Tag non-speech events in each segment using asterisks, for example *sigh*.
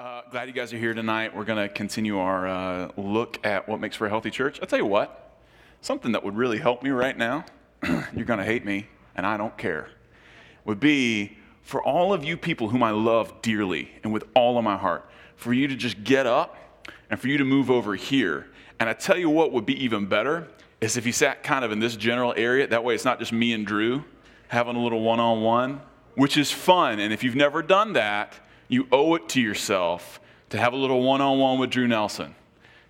Uh, glad you guys are here tonight. We're going to continue our uh, look at what makes for a healthy church. I'll tell you what, something that would really help me right now, *clears throat* you're going to hate me, and I don't care, would be for all of you people whom I love dearly and with all of my heart, for you to just get up and for you to move over here. And I tell you what would be even better is if you sat kind of in this general area. That way it's not just me and Drew having a little one on one, which is fun. And if you've never done that, you owe it to yourself to have a little one on one with Drew Nelson.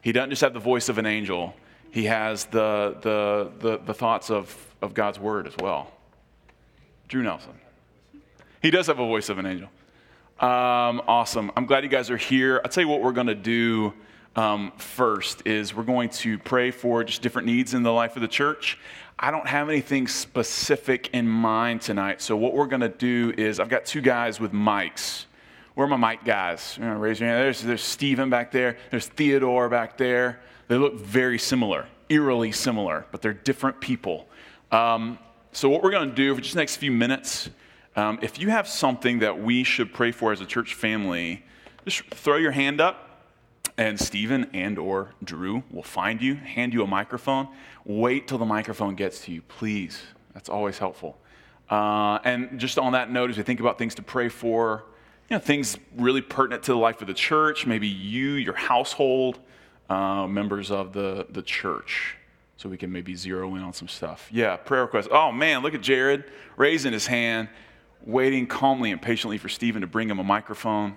He doesn't just have the voice of an angel, he has the, the, the, the thoughts of, of God's word as well. Drew Nelson. He does have a voice of an angel. Um, awesome. I'm glad you guys are here. I'll tell you what we're going to do um, first is we're going to pray for just different needs in the life of the church. I don't have anything specific in mind tonight. So what we're going to do is I've got two guys with mics. Where are my mic guys? You know, raise your hand. There's, there's Steven back there. There's Theodore back there. They look very similar, eerily similar, but they're different people. Um, so, what we're going to do for just the next few minutes, um, if you have something that we should pray for as a church family, just throw your hand up, and Stephen and or Drew will find you, hand you a microphone. Wait till the microphone gets to you, please. That's always helpful. Uh, and just on that note, as we think about things to pray for, you know, things really pertinent to the life of the church, maybe you, your household, uh, members of the, the church. So we can maybe zero in on some stuff. Yeah, prayer requests. Oh man, look at Jared raising his hand, waiting calmly and patiently for Stephen to bring him a microphone.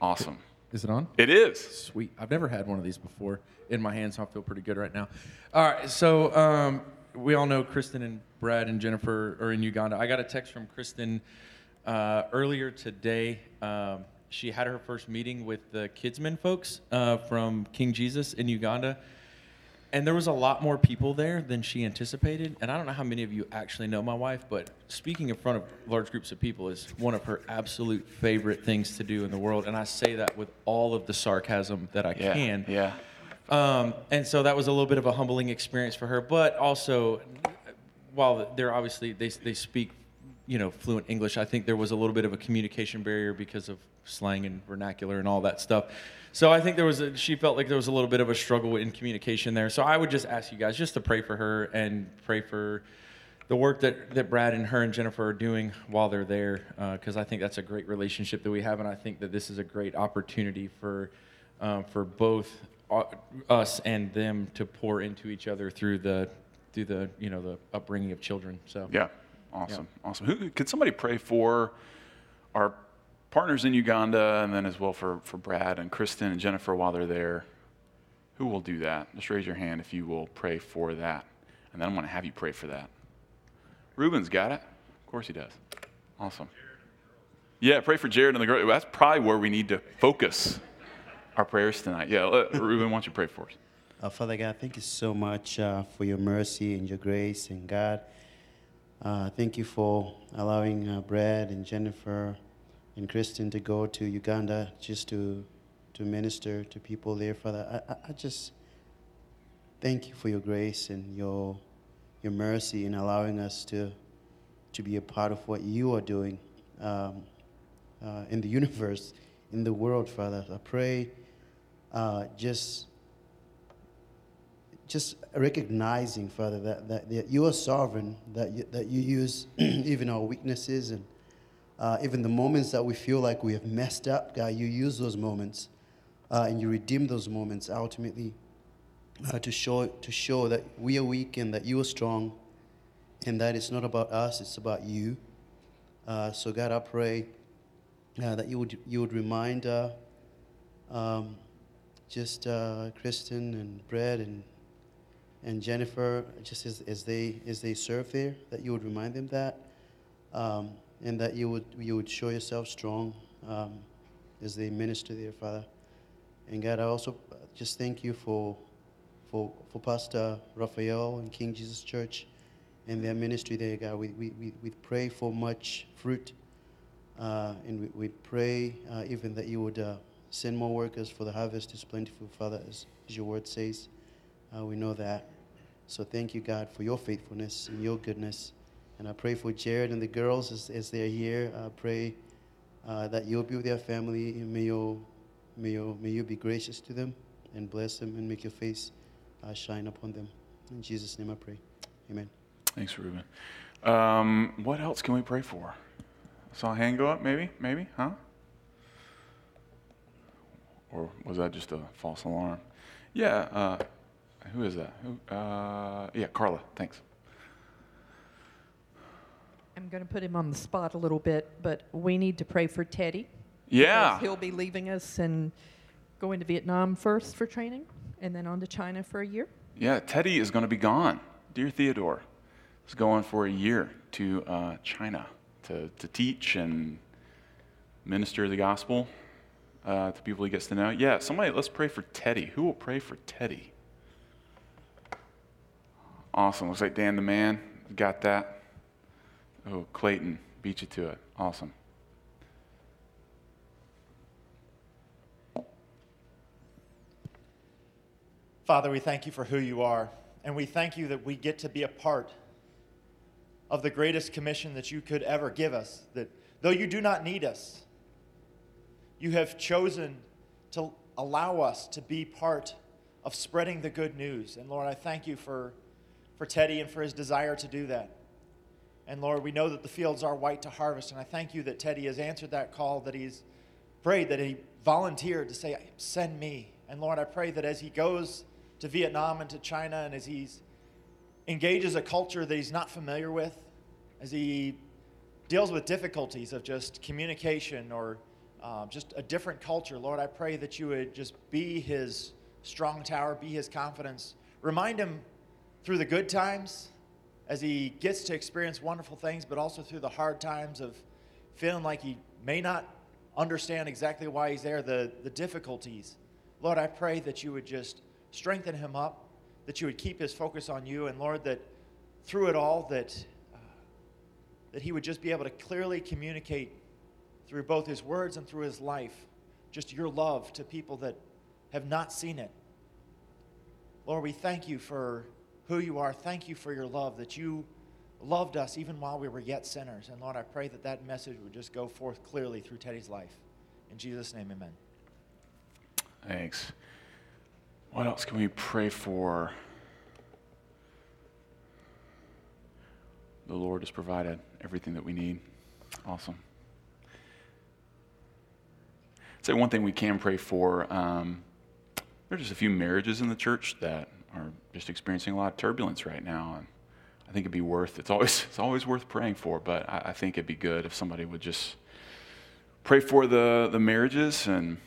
Awesome. Is it on? It is. Sweet. I've never had one of these before in my hand, so I feel pretty good right now. All right, so um, we all know Kristen and Brad and Jennifer are in Uganda. I got a text from Kristen uh, earlier today, um, she had her first meeting with the Kidsmen folks uh, from King Jesus in Uganda. And there was a lot more people there than she anticipated. And I don't know how many of you actually know my wife, but speaking in front of large groups of people is one of her absolute favorite things to do in the world. And I say that with all of the sarcasm that I Yeah. can. Yeah. Um, and so that was a little bit of a humbling experience for her. But also, while they're obviously they they speak, you know, fluent English, I think there was a little bit of a communication barrier because of slang and vernacular and all that stuff. So I think there was a, she felt like there was a little bit of a struggle in communication there. So I would just ask you guys just to pray for her and pray for the work that, that Brad and her and Jennifer are doing while they're there, because I think that's a great relationship that we have, and I think that this is a great opportunity for um, for both uh, us and them to pour into each other through the through the you know the upbringing of children. So Yeah. Awesome. Awesome. Who, could somebody pray for our partners in Uganda and then as well for, for Brad and Kristen and Jennifer while they're there? Who will do that? Just raise your hand if you will pray for that. And then I'm going to have you pray for that. Ruben's got it. Of course he does. Awesome. Yeah, pray for Jared and the girl. That's probably where we need to focus our prayers tonight. Yeah, let, *laughs* Ruben, why don't you pray for us? Uh, Father God, thank you so much uh, for your mercy and your grace. And God, uh, thank you for allowing uh, Brad and Jennifer and Kristen to go to Uganda just to, to minister to people there. Father, I, I, just thank you for your grace and your, your mercy in allowing us to, to be a part of what you are doing um, uh, in the *laughs* universe, in the world, Father. I pray uh, just just recognizing, Father, that, that, that you are sovereign, that you, that you use *clears throat* even our weaknesses and uh, even the moments that we feel like we have messed up, God, you use those moments uh, and you redeem those moments ultimately uh, to, show, to show that we are weak and that you are strong and that it's not about us, it's about you. Uh, so, God, I pray uh, that you would, you would remind uh, um, just Kristen and Brett and and Jennifer, just as, as they as they serve there, that you would remind them that, um, and that you would you would show yourself strong um, as they minister there, Father. And God, I also just thank you for for for Pastor Raphael and King Jesus Church and their ministry there, God. We we, we, pray for much fruit, uh, and we, we pray uh, even that you would uh, send more workers for the harvest is plentiful, Father, as, as your word says. Uh, we know that. So thank you, God, for your faithfulness and your goodness. And I pray for Jared and the girls as, as they're here. I pray uh, that you'll be with their family and may your, may you, may you be gracious to them and bless them and make your face uh, shine upon them. In Jesus' name I pray. Amen. Thanks, Ruben. Um, what else can we pray for? Saw a hand go up, maybe? Maybe? Huh? Or was that just a false alarm? Yeah, uh, who is that? Who, uh, yeah, Carla, thanks. I'm going to put him on the spot a little bit, but we need to pray for Teddy. Yeah. He'll be leaving us and going to Vietnam first for training and then on to China for a year. Yeah, Teddy is going to be gone. Dear Theodore is going for a year to uh, China to, to teach and minister the gospel uh, to people he gets to know. Yeah, somebody, let's pray for Teddy. Who will pray for Teddy? Awesome. Looks like Dan the man got that. Oh, Clayton beat you to it. Awesome. Father, we thank you for who you are, and we thank you that we get to be a part of the greatest commission that you could ever give us. That though you do not need us, you have chosen to allow us to be part of spreading the good news. And Lord, I thank you for, for Teddy and for his desire to do that. And Lord, we know that the fields are white to harvest, and I thank you that Teddy has answered that call, that he's prayed, that he volunteered to say, Send me. And Lord, I pray that as he goes to Vietnam and to China, and as he engages a culture that he's not familiar with, as he deals with difficulties of just communication or um, just a different culture, Lord, I pray that you would just be his strong tower, be his confidence. Remind him through the good times as he gets to experience wonderful things, but also through the hard times of feeling like he may not understand exactly why he's there, the, the difficulties. Lord, I pray that you would just strengthen him up, that you would keep his focus on you, and Lord, that through it all, that, uh, that he would just be able to clearly communicate through both his words and through his life just your love to people that have not seen it. Lord, we thank you for who you are. Thank you for your love, that you loved us even while we were yet sinners. And Lord, I pray that that message would just go forth clearly through Teddy's life. In Jesus' name, amen. Thanks. What else can we pray for? The Lord has provided everything that we need. Awesome. Say one thing we can pray for. Um, there's just a few marriages in the church that are just experiencing a lot of turbulence right now, and I think it'd be worth. It's always *laughs* it's always worth praying for, but I, I think it'd be good if somebody would just pray for the the marriages and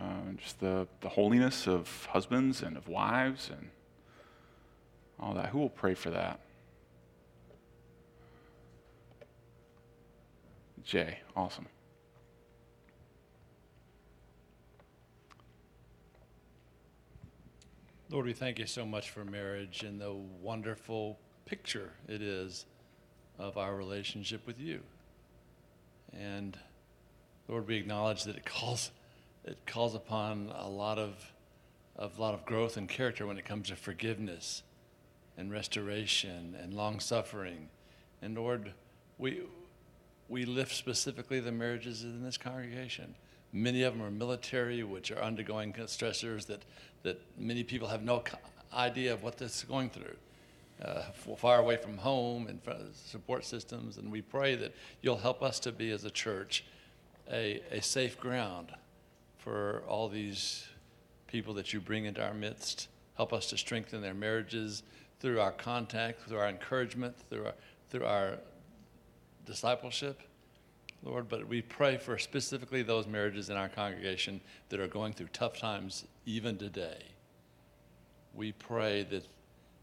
uh, just the, the holiness of husbands and of wives and all that. Who will pray for that? Jay, awesome. Lord, we thank you so much for marriage and the wonderful picture it is of our relationship with you. And Lord, we acknowledge that it calls it calls upon a lot of of lot of growth and character when it comes to forgiveness and restoration and long suffering. And Lord, we we lift specifically the marriages in this congregation. Many of them are military, which are undergoing stressors that, that many people have no idea of what this is going through. Uh, far away from home and support systems, and we pray that you'll help us to be, as a church, a, a safe ground for all these people that you bring into our midst. Help us to strengthen their marriages through our contact, through our encouragement, through our, through our discipleship. Lord, but we pray for specifically those marriages in our congregation that are going through tough times even today. We pray that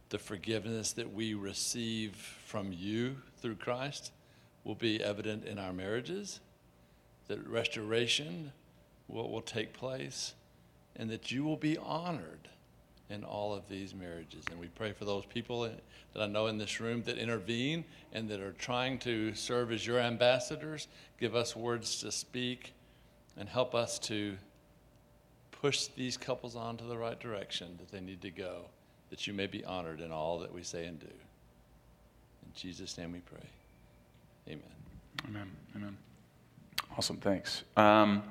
the forgiveness that we receive from you through Christ will be evident in our marriages, that restoration will, will take place, and that you will be honored in all of these marriages. And we pray for those people that I know in this room that intervene and that are trying to serve as your ambassadors. Give us words to speak and help us to push these couples on to the right direction that they need to go, that you may be honored in all that we say and do. In Jesus' name we pray. Amen. Amen. Amen. Awesome, thanks. Um,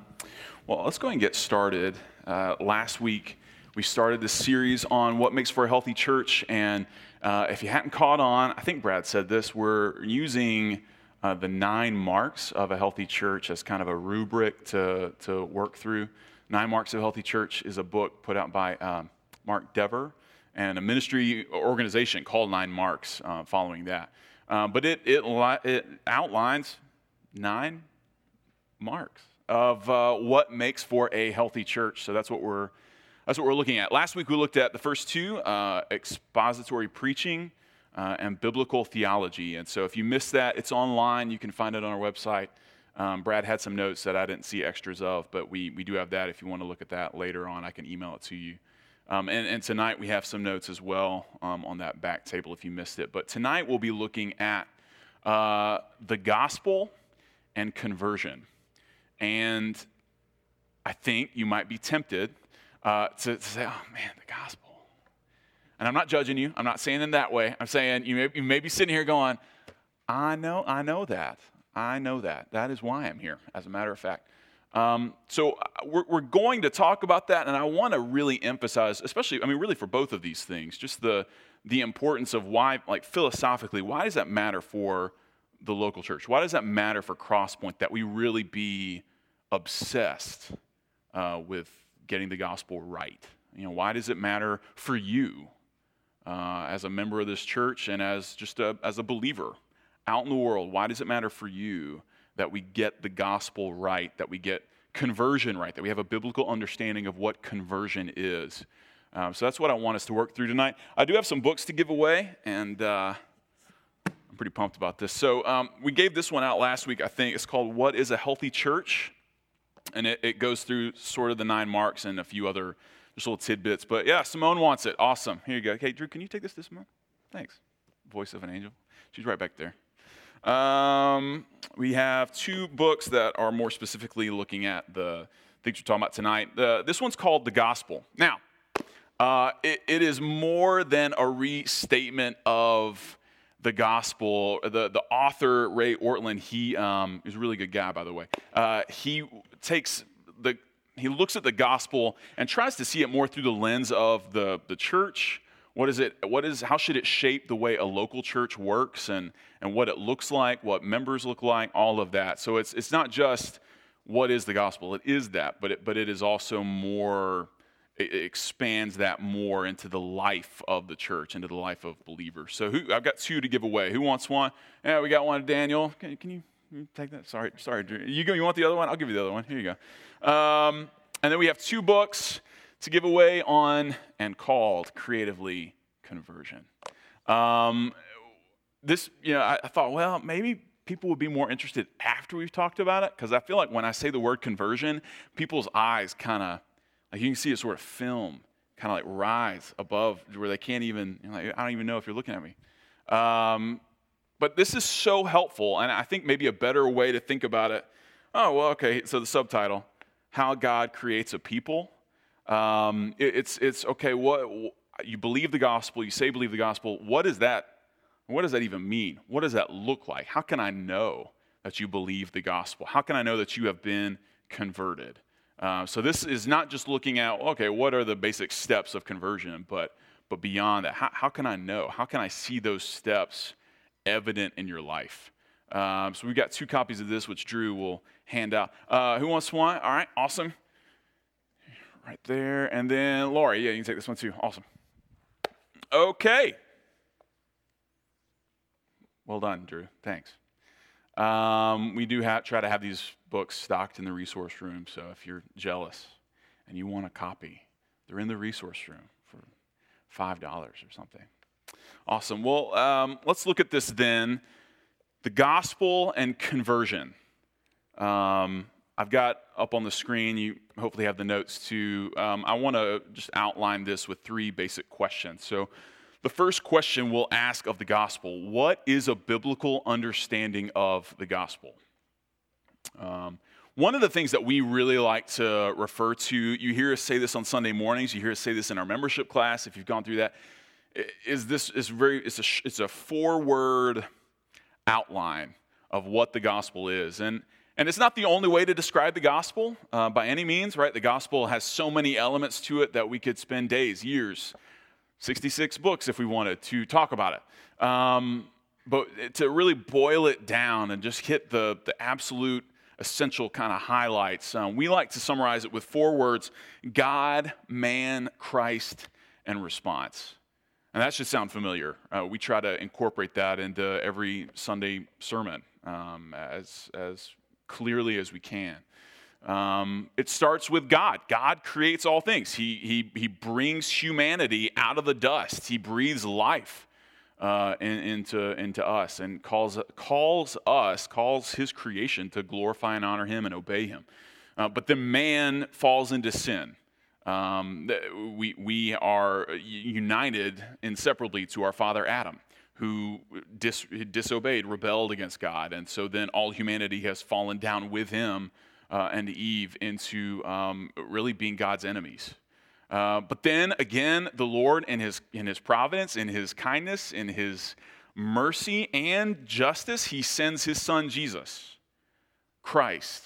well, let's go and get started. Uh, last week, we started this series on what makes for a healthy church. And uh, if you hadn't caught on, I think Brad said this, we're using uh, the nine marks of a healthy church as kind of a rubric to, to work through. Nine Marks of a Healthy Church is a book put out by um, Mark Dever and a ministry organization called Nine Marks uh, following that. Uh, but it, it, it outlines nine marks of uh, what makes for a healthy church. So that's what we're that's what we're looking at. Last week we looked at the first two: uh, expository preaching uh, and biblical theology. And so if you missed that, it's online. You can find it on our website. Um, Brad had some notes that I didn't see extras of, but we, we do have that. If you want to look at that later on, I can email it to you. Um, and, and, tonight we have some notes as well um, on that back table if you missed it. But tonight we'll be looking at uh, the gospel and conversion. And I think you might be tempted uh, to, to, say, oh man, the gospel. And I'm not judging you. I'm not saying in that way. I'm saying you may, you may be sitting here going, I know, I know that. I know that. That is why I'm here, as a matter of fact. Um, so uh, we're, we're, going to talk about that, and I want to really emphasize, especially, I mean, really for both of these things, just the the importance of why, like philosophically, why does that matter for the local church? Why does that matter for Crosspoint that we really be obsessed uh, with getting the gospel right? You know, why does it matter for you uh, as a member of this church and as just a, as a believer out in the world? Why does it matter for you that we get the gospel right, that we get conversion right, that we have a biblical understanding of what conversion is? Um, so that's what I want us to work through tonight. I do have some books to give away, and uh, I'm pretty pumped about this. So um, we gave this one out last week, I think. It's called What is a Healthy Church? And it, it goes through sort of the nine marks and a few other just little tidbits. But yeah, Simone wants it. Awesome. Here you go. Okay, Drew, can you take this to Simone? Thanks. Voice of an angel. She's right back there. Um, we have two books that are more specifically looking at the things we're talking about tonight. Uh, this one's called The Gospel. Now, uh, it, it is more than a restatement of the gospel. The, the author, Ray Ortlund, he um, is a really good guy, by the way. Uh, he takes the, he looks at the gospel and tries to see it more through the lens of the, the church. What is it? What is? How should it shape the way a local church works and, and what it looks like, what members look like, all of that. So it's, it's not just what is the gospel. It is that, but it, but it is also more expands that more into the life of the church, into the life of believers. So who, I've got two to give away. Who wants one? Yeah, we got one. Daniel, can, can you, take that? Sorry, sorry. You, go, you want the other one? I'll give you the other one. Here you go. Um, and then we have two books to give away on and called Creatively Conversion. Um, this, you know, I, I thought, well, maybe people would be more interested after we've talked about it because I feel like when I say the word conversion, people's eyes kind of like you can see it sort of film, kind of like rise above where they can't even, you know, like, I don't even know if you're looking at me. Um, but this is so helpful, and I think maybe a better way to think about it. Oh, well, okay, so the subtitle How God Creates a People. Um, it, it's, it's okay, what, you believe the gospel, you say believe the gospel. What is that? What does that even mean? What does that look like? How can I know that you believe the gospel? How can I know that you have been converted? Uh, so this is not just looking at okay, what are the basic steps of conversion, but but beyond that, how, how can I know? How can I see those steps evident in your life? Um, so we've got two copies of this, which Drew will hand out. Uh, who wants one? All right, awesome. Right there, and then Laurie, yeah, you can take this one too. Awesome. Okay. Well done, Drew. Thanks. Um, we do have, try to have these books stocked in the resource room, so if you're jealous and you want a copy, they're in the resource room for $5 or something. Awesome. Well, um, let's look at this then the gospel and conversion. Um, I've got up on the screen, you hopefully have the notes too. Um, I want to just outline this with three basic questions. So, the first question we'll ask of the gospel what is a biblical understanding of the gospel? Um, one of the things that we really like to refer to, you hear us say this on Sunday mornings, you hear us say this in our membership class if you've gone through that, is this is very it's a it's a four word outline of what the gospel is. And And it's not the only way to describe the gospel uh, by any means, right? The gospel has so many elements to it that we could spend days, years, 66 books if we wanted to talk about it. Um, but to really boil it down and just hit the, the absolute essential kind of highlights, um, we like to summarize it with four words God, man, Christ, and response. And that should sound familiar. Uh, we try to incorporate that into every Sunday sermon um, as, as clearly as we can. Um, it starts with God. God creates all things. He, he, he brings humanity out of the dust. He breathes life uh, in, into, into us and calls, calls us, calls his creation to glorify and honor him and obey him. Uh, but then man falls into sin. Um, we, we are united inseparably to our father Adam who dis- disobeyed, rebelled against God. And so then all humanity has fallen down with him uh, and Eve into um, really being God's enemies. Uh, but then again, the Lord, in his, in his providence, in his kindness, in his mercy and justice, he sends his son Jesus, Christ,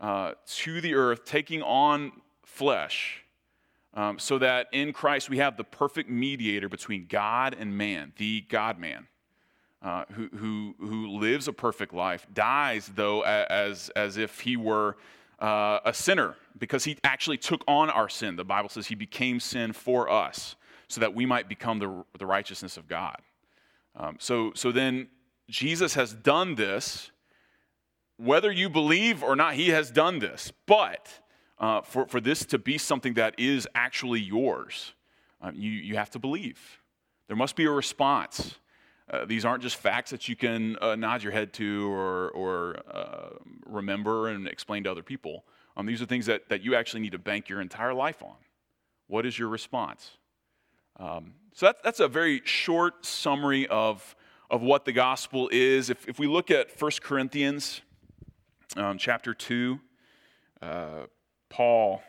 uh, to the earth, taking on flesh um, so that in Christ we have the perfect mediator between God and man, the God man, uh, who, who, who lives a perfect life, dies, though, as, as if he were uh, a sinner, because he actually took on our sin. The Bible says he became sin for us, so that we might become the, the righteousness of God. Um, so, so then Jesus has done this. Whether you believe or not, he has done this. But uh, for, for this to be something that is actually yours, uh, you, you have to believe. There must be a response. Uh, these aren't just facts that you can uh, nod your head to or, or uh, remember and explain to other people. Um, these are things that, that you actually need to bank your entire life on. What is your response? Um, so that, that's a very short summary of, of what the gospel is. If, if we look at 1 Corinthians um, chapter 2, uh, Paul,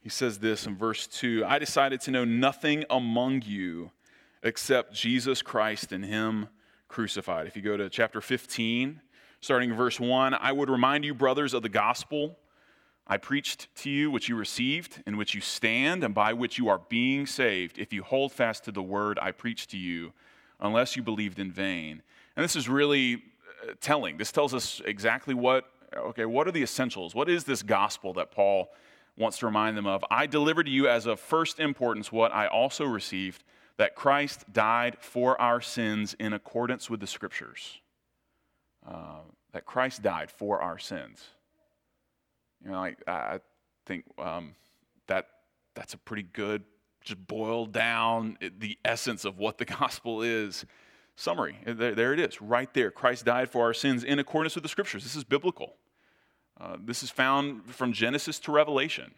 he says this in verse 2 I decided to know nothing among you except Jesus Christ and Him crucified. If you go to chapter 15, starting verse 1, I would remind you, brothers, of the gospel I preached to you, which you received, in which you stand, and by which you are being saved, if you hold fast to the word I preached to you, unless you believed in vain. And this is really uh, telling. This tells us exactly what okay, what are the essentials? What is this gospel that Paul wants to remind them of? I delivered to you as of first importance what I also received that Christ died for our sins in accordance with the scriptures. Uh, that Christ died for our sins. You know, I, I think um, that that's a pretty good, just boiled down the essence of what the *laughs* gospel is summary. There, there, it is, right there. Christ died for our sins in accordance with the scriptures. This is biblical. Uh, this is found from Genesis to Revelation.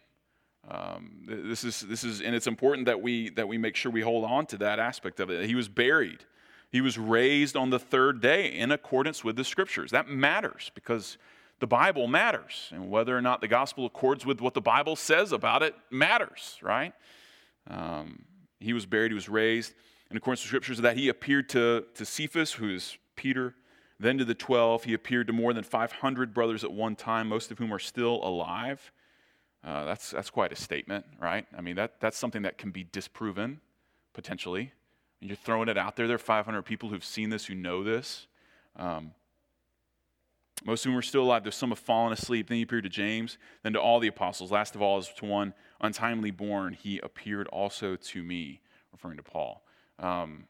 Um, this is this is, and it's important that we that we make sure we hold on to that aspect of it. He was buried. He was raised on the third day in accordance with the scriptures. That matters because the Bible matters, and whether or not the gospel accords with what the Bible says about it matters, right? Um, he was buried. He was raised in accordance with scriptures, that he appeared to, to Cephas, who is Peter, then to the 12. He appeared to more than 500 brothers at one time, most of whom are still alive. Uh, that's, that's quite a statement, right? I mean, that, that's something that can be disproven, potentially. And you're throwing it out there. There are 500 people who've seen this, who know this. Um, most of whom are still alive, There's some have fallen asleep. Then he appeared to James, then to all the apostles. Last of all, as to one untimely born, he appeared also to me, referring to Paul. Um,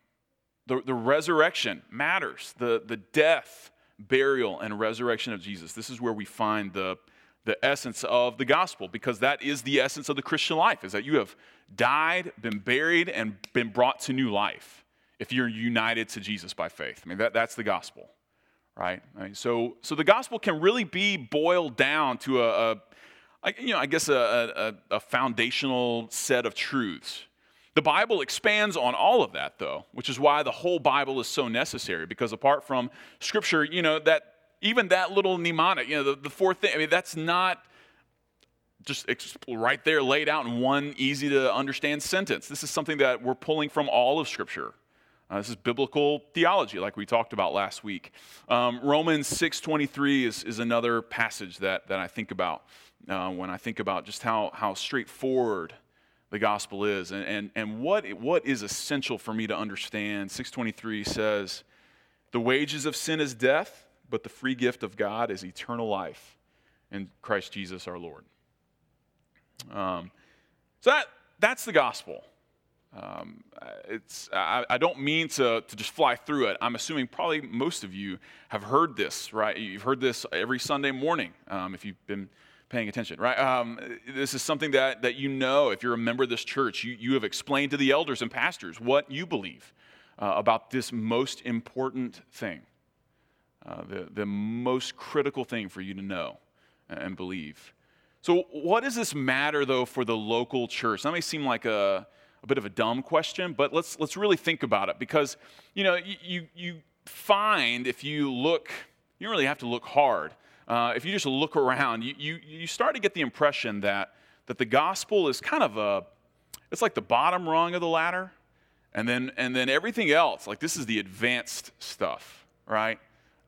the, the resurrection matters. The, the death, burial, and resurrection of Jesus. This is where we find the, the essence of the gospel because that is the essence of the Christian life is that you have died, been buried, and been brought to new life if you're united to Jesus by faith. I mean, that, that's the gospel, right? I mean, so, so the gospel can really be boiled down to a, you know, I guess a, a, a foundational set of truths the Bible expands on all of that, though, which is why the whole Bible is so necessary, because apart from Scripture, you know, that even that little mnemonic, you know, the, the fourth thing, I mean, that's not just right there laid out in one easy to understand sentence. This is something that we're pulling from all of Scripture. Uh, this is biblical theology, like we talked about last week. Um, Romans 6.23 is, is another passage that, that I think about uh, when I think about just how, how straightforward the gospel is and, and, and what, what is essential for me to understand. 623 says, The wages of sin is death, but the free gift of God is eternal life in Christ Jesus our Lord. Um, so that, that's the gospel. Um, it's, I, I, don't mean to, to just fly through it. I'm assuming probably most of you have heard this, right? You've heard this every Sunday morning um, if you've been paying attention, right? Um, this is something that, that you know if you're a member of this church. You, you have explained to the elders and pastors what you believe uh, about this most important thing, uh, the, the most critical thing for you to know and believe. So, what does this matter, though, for the local church? That may seem like a a bit of a dumb question, but let's, let's really think about it because, you know, you, you find if you look, you don't really have to look hard. Uh, if you just look around, you, you, you start to get the impression that, that the gospel is kind of a, it's like the bottom rung of the ladder. And then, and then everything else, like this is the advanced stuff, right?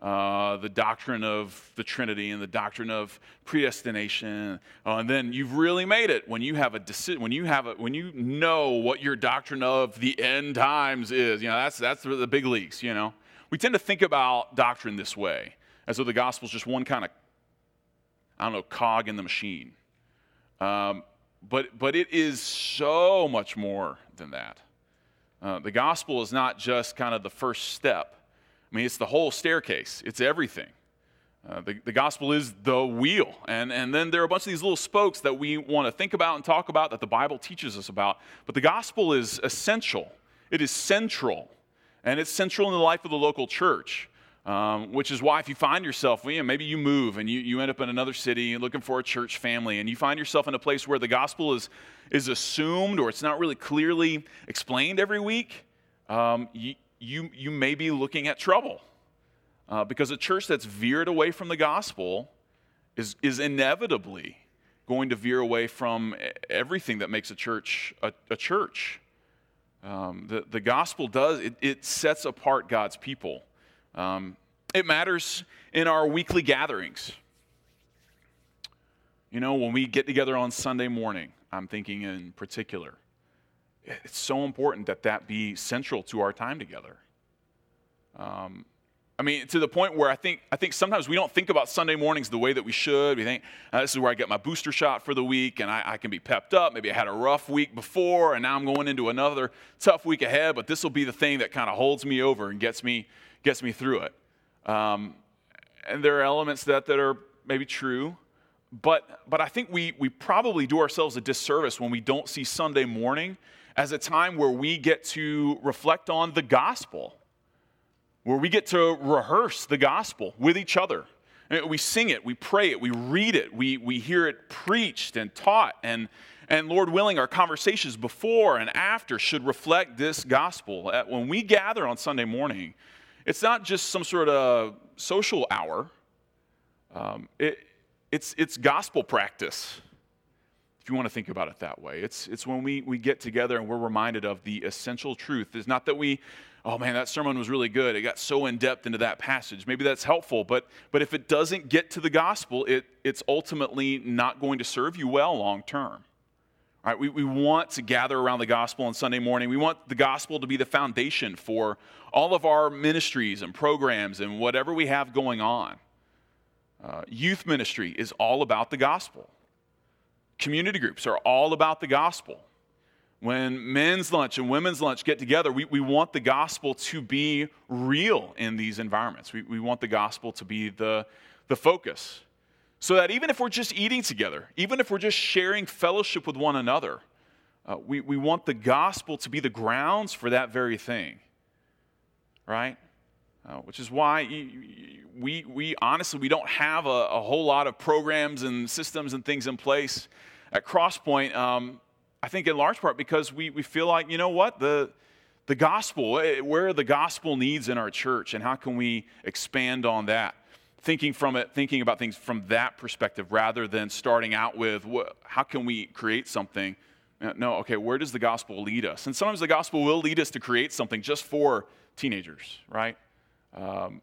Uh, the doctrine of the Trinity and the doctrine of predestination, uh, and then you've really made it when you have a decision, when you have a, when you know what your doctrine of the end times is. You know, that's that's the big leagues. You know, we tend to think about doctrine this way, as though the gospel is just one kind of, I don't know, cog in the machine. Um, but but it is so much more than that. Uh, the gospel is not just kind of the first step I mean, it's the whole staircase, it's everything. Uh, the, the gospel is the wheel. And, and then there are a bunch of these little spokes that we want to think about and talk about that the Bible teaches us about. But the gospel is essential, it is central. And it's central in the life of the local church. Um, which is why if you find yourself, well, maybe you move and you, you end up in another city looking for a church family, and you find yourself in a place where the gospel is, is assumed or it's not really clearly explained every week, um, you, you, you may be looking at trouble. Uh, because a church that's veered away from the gospel is, is inevitably going to veer away from everything that makes a church a, a church. Um, the, the gospel does, it, it, sets apart God's people. Um, it matters in our weekly gatherings. You know, when we get together on Sunday morning, I'm thinking in particular, it's so important that that be central to our time together. Um, I mean, to the point where I think, I think sometimes we don't think about Sunday mornings the way that we should. We think, uh, this is where I get my booster shot for the week and I, I, can be pepped up. Maybe I had a rough week before and now I'm going into another tough week ahead, but this will be the thing that kind of holds me over and gets me, gets me through it. Um, and there are elements that, that are maybe true, but, but I think we, we probably do ourselves a disservice when we don't see Sunday morning as a time where we get to reflect on the gospel, where we get to rehearse the gospel with each other. We sing it, we pray it, we read it, we, we hear it preached and taught. And, and Lord willing, our conversations before and after should reflect this gospel. When we gather on Sunday morning, it's not just some sort of social hour, um, it, it's, it's gospel practice if you want to think about it that way. It's, it's when we, we get together and we're reminded of the essential truth. It's not that we, oh man, that sermon was really good. It got so in depth into that passage. Maybe that's helpful, but, but if it doesn't get to the gospel, it, it's ultimately not going to serve you well long term. Right, we, we want to gather around the gospel on Sunday morning. We want the gospel to be the foundation for all of our ministries and programs and whatever we have going on. Uh, youth ministry is all about the gospel. Community groups are all about the gospel. When men's lunch and women's lunch get together, we, we want the gospel to be real in these environments. We, we want the gospel to be the, the focus. So that even if we're just eating together, even if we're just sharing fellowship with one another, uh, we, we want the gospel to be the grounds for that very thing. Right? Uh, which is why we, we honestly we don't have a, a, whole lot of programs and systems and things in place at crosspoint um, i think in large part because we, we feel like you know what the, the gospel eh, where are the gospel needs in our church and how can we expand on that thinking from it thinking about things from that perspective rather than starting out with what, how can we create something Uh, No, okay, where does the gospel lead us? And sometimes the gospel will lead us to create something just for teenagers, right? Um,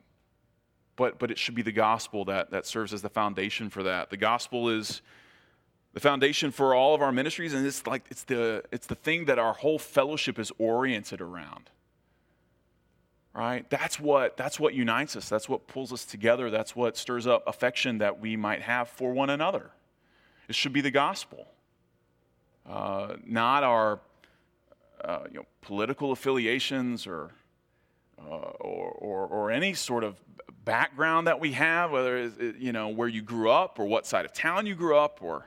but, but it should be the gospel that, that serves as the foundation for that. The gospel is the foundation for all of our ministries, and it's like it's the, it's the thing that our whole fellowship is oriented around. Right? That's what, that's what unites us. That's what pulls us together. That's what stirs up affection that we might have for one another. It should be the gospel uh, not our uh, you know, political affiliations or, uh, or, or, or, any sort of background that we have, whether it's, you know, where you grew up or what side of town you grew up or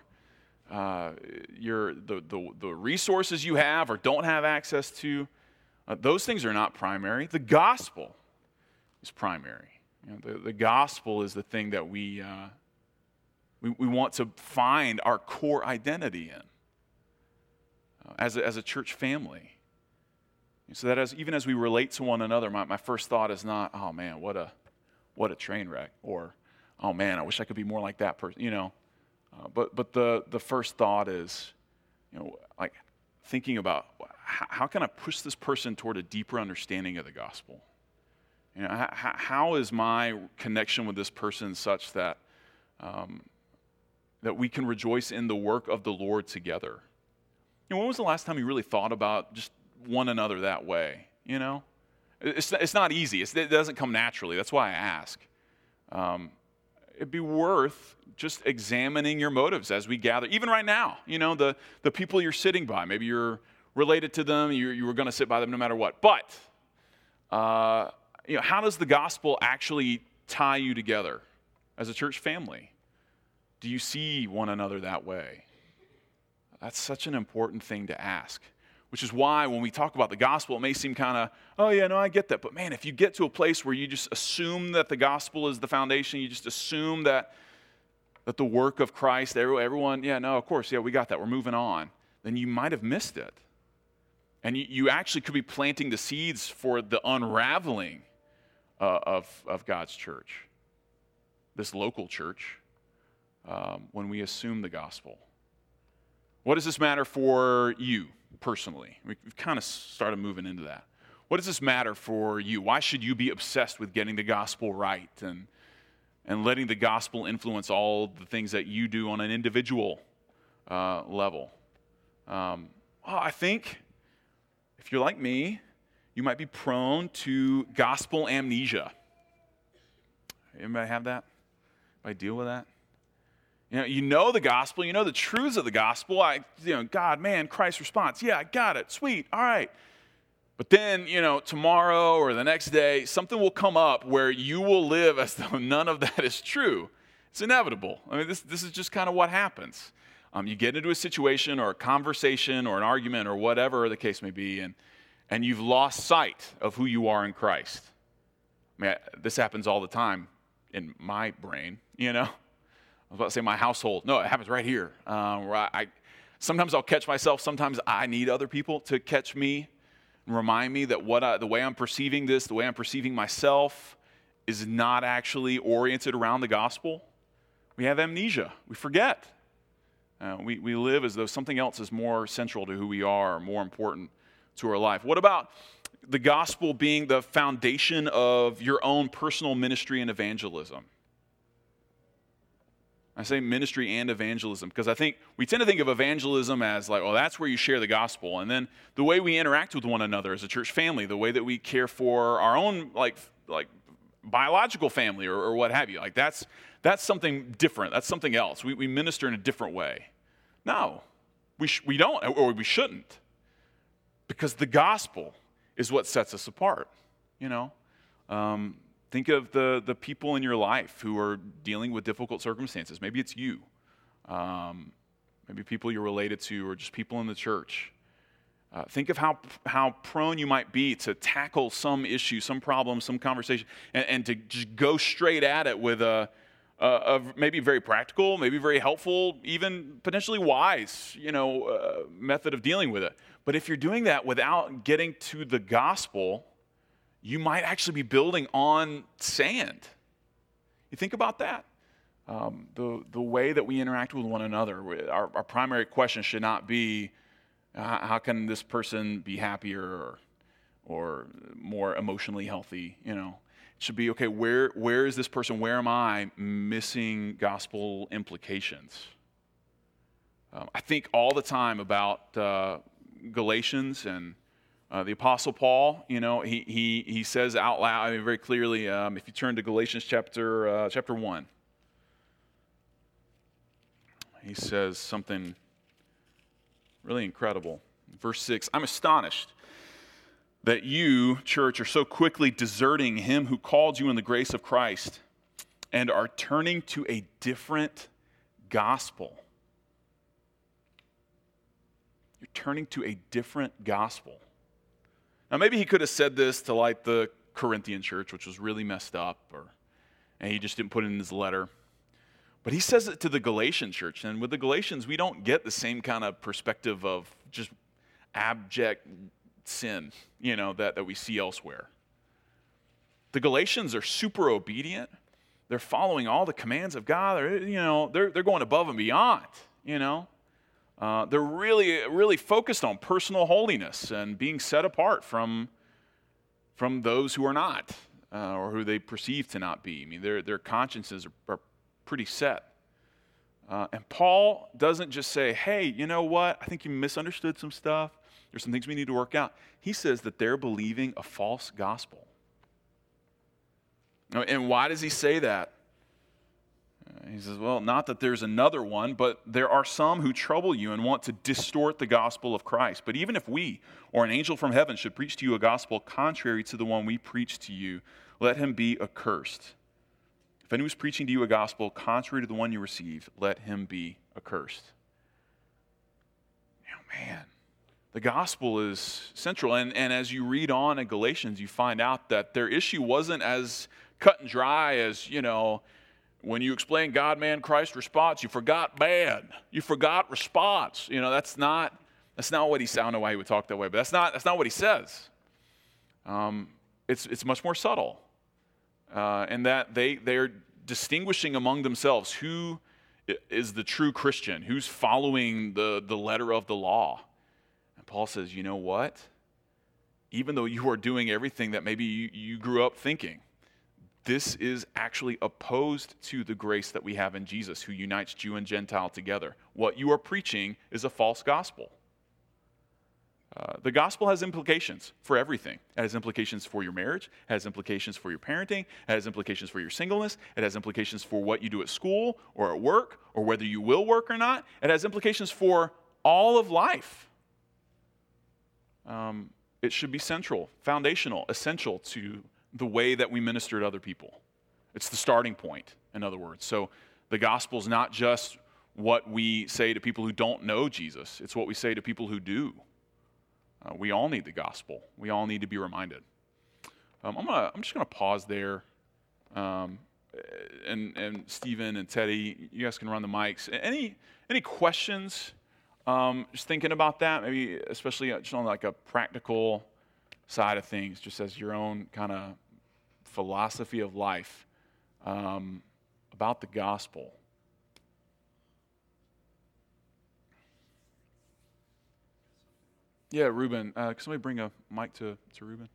uh, your, the, the, the resources you have or don't have access to. Uh, those things are not primary. The gospel is primary. You know, the, the gospel is the thing that we, uh, we, we want to find our core identity in as a, as a church family. So that as, even as we relate to one another, my, my first thought is not, oh man, what a, what a train wreck, or oh man, I wish I could be more like that person, you know. Uh, but but the, the first thought is, you know, like thinking about how, how can I push this person toward a deeper understanding of the gospel? You know, how, how is my connection with this person such that, um, that we can rejoice in the work of the Lord together? You know, when was the last time you really thought about just one another that way? You know, it's, it's not easy. It's, it doesn't come naturally. That's why I ask. Um, it'd be worth just examining your motives as we gather, even right now. You know, the, the people you're sitting by, maybe you're related to them, you, you were going to sit by them no matter what. But, uh, you know, how does the gospel actually tie you together as a church family? Do you see one another that way? That's such an important thing to ask, which is why when we talk about the gospel, it may seem kind of, oh, yeah, no, I get that. But man, if you get to a place where you just assume that the gospel is the foundation, you just assume that, that the work of Christ, everyone, yeah, no, of course, yeah, we got that, we're moving on, then you might have missed it. And you, you actually could be planting the seeds for the unraveling uh, of, of God's church, this local church, um, when we assume the gospel. What does this matter for you personally? We've kind of started moving into that. What does this matter for you? Why should you be obsessed with getting the gospel right and, and letting the gospel influence all the things that you do on an individual uh, level? Um, well, I think if you're like me, you might be prone to gospel amnesia. Anybody have that? Anybody deal with that? You know, you know the gospel, you know the truths of the gospel. I, you know, God, man, Christ's response. Yeah, I got it. Sweet. All right. But then, you know, tomorrow or the next day, something will come up where you will live as *laughs* though none of that is true. It's inevitable. I mean, this, this is just kind of what happens. Um, you get into a situation or a conversation or an argument or whatever the case may be, and, and you've lost sight of who you are in Christ. I mean, this happens all the time in my brain, you know? I was about to say my household. No, it happens right here. Um, where I, I, sometimes I'll catch myself. Sometimes I need other people to catch me and remind me that what I, the way I'm perceiving this, the way I'm perceiving myself, is not actually oriented around the gospel. We have amnesia. We forget. Uh, we, we live as though something else is more central to who we are, more important to our life. What about the gospel being the foundation of your own personal ministry and evangelism? I say ministry and evangelism because I think we tend to think of evangelism as like, well, that's where you share the gospel. And then the way we interact with one another as a church family, the way that we care for our own like like biological family or, or what have you, like that's that's something different. That's something else. We, we minister in a different way. No, we, sh- we don't, or we shouldn't. Because the gospel is what sets us apart, you know? Um, Think of the, the people in your life who are dealing with difficult circumstances. Maybe it's you. Um, maybe people you're related to, or just people in the church. Uh, think of how, how prone you might be to tackle some issue, some problem, some conversation, and, and to just go straight at it with a, a, a, maybe very practical, maybe very helpful, even potentially wise, you know, uh, method of dealing with it. But if you're doing that without getting to the gospel, you might actually be building on sand. You think about that? Um, the, the way that we interact with one another, our, our primary question should not be How, how can this person be happier or, or more emotionally healthy? You know, it should be okay. Where where is this person? Where am I missing gospel implications? Um, I think all the time about uh, Galatians and uh, the Apostle Paul. You know, he he he says out loud, I mean, very clearly. Um, if you turn to Galatians chapter uh, chapter one, he says something really incredible. Verse six: I'm astonished that you, church, are so quickly deserting him who called you in the grace of Christ and are turning to a different gospel. You're turning to a different gospel. Now, maybe he could have said this to like the Corinthian church, which was really messed up, or and he just didn't put it in his letter. But he says it to the Galatian church. And with the Galatians, we don't get the same kind of perspective of just abject sin, you know, that, that we see elsewhere. The Galatians are super obedient. They're following all the commands of God. They're, you know, they're, they're going above and beyond, you know. Uh, they're really, really focused on personal holiness and being set apart from, from those who are not uh, or who they perceive to not be. I mean, their, their consciences are, are pretty set. Uh, and Paul doesn't just say, hey, you know what? I think you misunderstood some stuff. There's some things we need to work out. He says that they're believing a false gospel. And why does he say that? He says, Well, not that there's another one, but there are some who trouble you and want to distort the gospel of Christ. But even if we or an angel from heaven should preach to you a gospel contrary to the one we preach to you, let him be accursed. If anyone is preaching to you a gospel contrary to the one you received, let him be accursed. Man. The gospel is central. And, and as you read on in Galatians, you find out that their issue wasn't as cut and dry as, you know, when you explain God, man, Christ response, you forgot bad. You forgot response. You know, that's not, that's not what he said. I don't know why he would talk that way, but that's not, that's not what he says. Um, it's, it's much more subtle. Uh, and that they, they're distinguishing among themselves who is the true Christian, who's following the, the letter of the law. And Paul says, you know what? Even though you are doing everything that maybe you, you grew up thinking, this is actually opposed to the grace that we have in Jesus, who unites Jew and Gentile together. What you are preaching is a false gospel. Uh, the gospel has implications for everything. It has implications for your marriage, it has implications for your parenting, it has implications for your singleness, it has implications for what you do at school or at work, or whether you will work or not. It has implications for all of life um, it should be central, foundational, essential to the way that we minister to other people. It's the starting point, in other words. So the gospel is not just what we say to people who don't know Jesus, it's what we say to people who do. Uh, we all need the gospel, we all need to be reminded. Um, I'm, gonna, I'm just going to pause there. Um, and, and Stephen and Teddy, you guys can run the mics. Any, any questions? Um, just thinking about that, maybe especially just on like a practical side of things, just as your own kind of philosophy of life um, about the gospel. Yeah, Ruben. Uh, can somebody bring a mic to, to Ruben?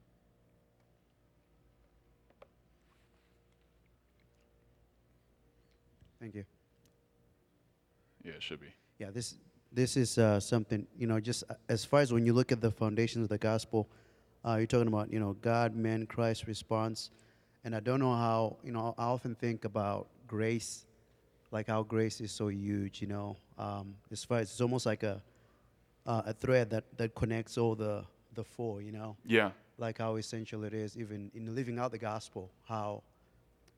Thank you. Yeah, it should be. Yeah, this this is uh, something you know. Just uh, as far as when you look at the foundations of the gospel, uh, you're talking about you know God, man, Christ response, and I don't know how you know. I often think about grace, like how grace is so huge. You know, um, as far as it's almost like a uh, a thread that that connects all the the four. You know. Yeah. Like how essential it is, even in living out the gospel, how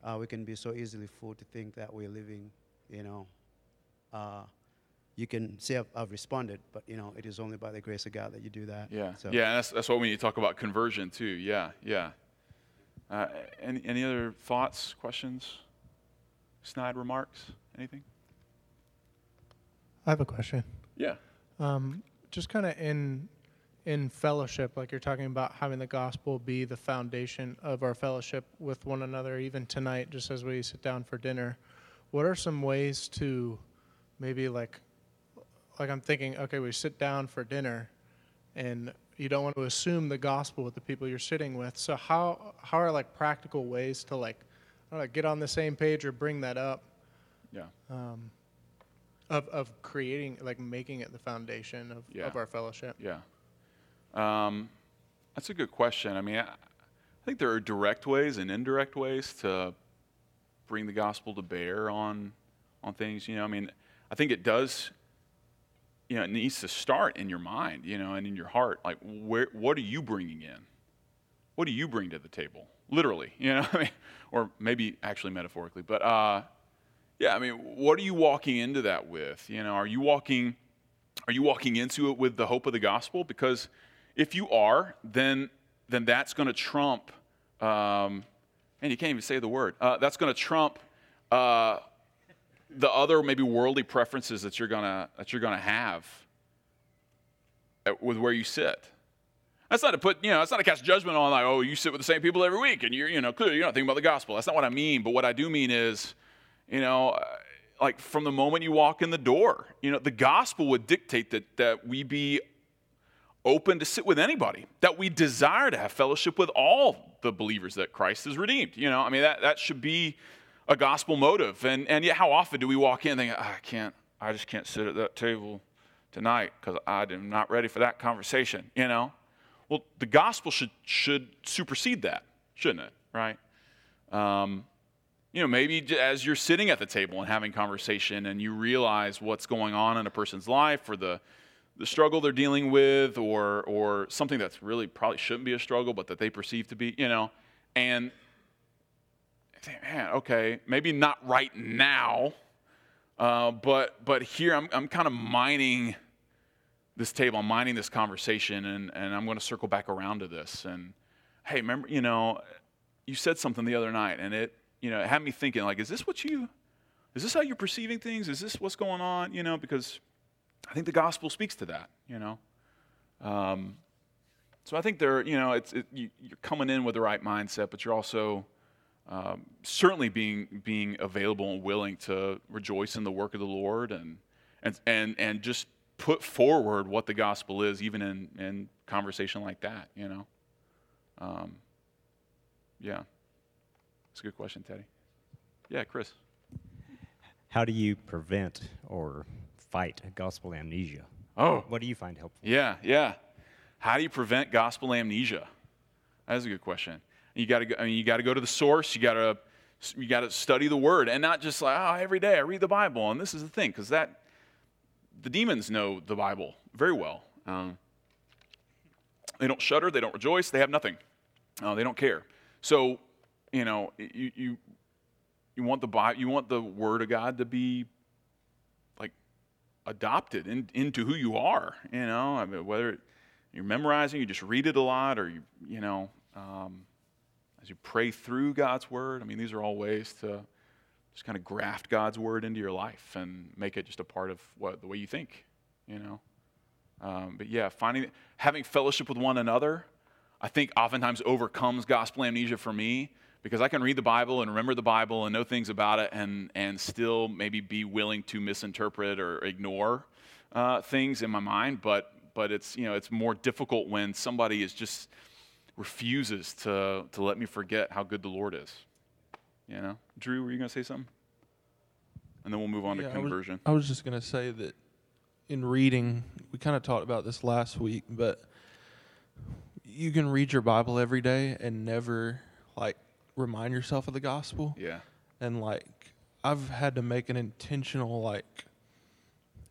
uh, we can be so easily fooled to think that we're living, you know, uh, you can say I've, I've, responded, but you know it is only by the grace of God that you do that. Yeah, so. yeah, that's that's what we need to talk about conversion too. Yeah, yeah. Uh, any any other thoughts, questions, snide remarks, anything? I have a question. Yeah. Um, just kind of in in fellowship, like you're talking about having the gospel be the foundation of our fellowship with one another, even tonight, just as we sit down for dinner. What are some ways to maybe like like I'm thinking, okay, we sit down for dinner, and you don't want to assume the gospel with the people you're sitting with. So how how are like practical ways to like, I don't know, get on the same page or bring that up Yeah. of of creating like making it the foundation of, Yeah. of our fellowship? Yeah. Um, that's a good question. I mean, I, I think there are direct ways and indirect ways to bring the gospel to bear on on things. You know, I mean, I think it does. You know, it needs to start in your mind, you know, and in your heart. Like, where, what are you bringing in? What do you bring to the table? Literally, *laughs* you know, I mean, or maybe actually metaphorically. But uh, yeah, I mean, what are you walking into that with? You know, are you walking? Are you walking into it with the hope of the gospel? Because if you are, then then that's going to trump. Um, and you can't even say the word. Uh, that's going to trump uh, the other maybe worldly preferences that you're gonna that you're gonna have at, with where you sit. That's not to put, you know, that's not to cast judgment on like, oh, you sit with the same people every week and you're, you know, clearly you're not thinking about the gospel. That's not what I mean. But what I do mean is, you know, uh, like from the moment you walk in the door, you know, the gospel would dictate that that we be open to sit with anybody, that we desire to have fellowship with all the believers that Christ has redeemed. You know, I mean, that, that should be a gospel motive. And, and yet, how often do we walk in thinking, I can't, I just can't sit at that table tonight because I'm not ready for that conversation, you know? Well, the gospel should, should supersede that, shouldn't it, right? Um, you know, maybe as you're sitting at the table and having conversation and you realize what's going on in a person's life or the, the struggle they're dealing with or, or something that's really probably shouldn't be a struggle but that they perceive to be, you know, and man, okay, maybe not right now, uh, but, but here I'm, I'm kind of mining this table, I'm mining this conversation, and, and I'm going to circle back around to this. And hey, remember, you know, you said something the other night, and it, you know, it had me thinking, like, is this what you, is this how you're perceiving things? Is this what's going on? You know, because I think the gospel speaks to that, you know. Um, so I think there, you know, it's, it, you, you're coming in with the right mindset, but you're also um, certainly being being available and willing to rejoice in the work of the Lord and and and and just put forward what the gospel is, even in in conversation like that. You know, um, yeah, it's a good question, Teddy. Yeah, Chris. How do you prevent or fight gospel amnesia? Oh, What do you find helpful? Yeah, yeah. How do you prevent gospel amnesia? That's a good question. You got to go. I mean, you got to go to the source. You got to you got to study the word, and not just like oh, every day I read the Bible, and this is the thing, because that the demons know the Bible very well. Um, they don't shudder. They don't rejoice. They have nothing. Uh, they don't care. So, you know, you you you want the Bible, you want the Word of God to be like adopted in, into who you are. You know, I mean, whether you're memorizing, you just read it a lot, or you you know, um, as you pray through God's Word. I mean, these are all ways to just kind of graft God's Word into your life and make it just a part of what the way you think. You know, um, but yeah, finding having fellowship with one another, I think oftentimes overcomes gospel amnesia for me because I can read the Bible and remember the Bible and know things about it and and still maybe be willing to misinterpret or ignore uh, things in my mind. But but it's you know it's more difficult when somebody is just refuses to to let me forget how good the Lord is. You know, Drew, were you going to say something? And then we'll move on Yeah, to I was- conversion. I was, just going to say that in reading, we kind of talked about this last week, but you can read your Bible every day and never like remind yourself of the gospel. yeah. And like I've had to make an intentional like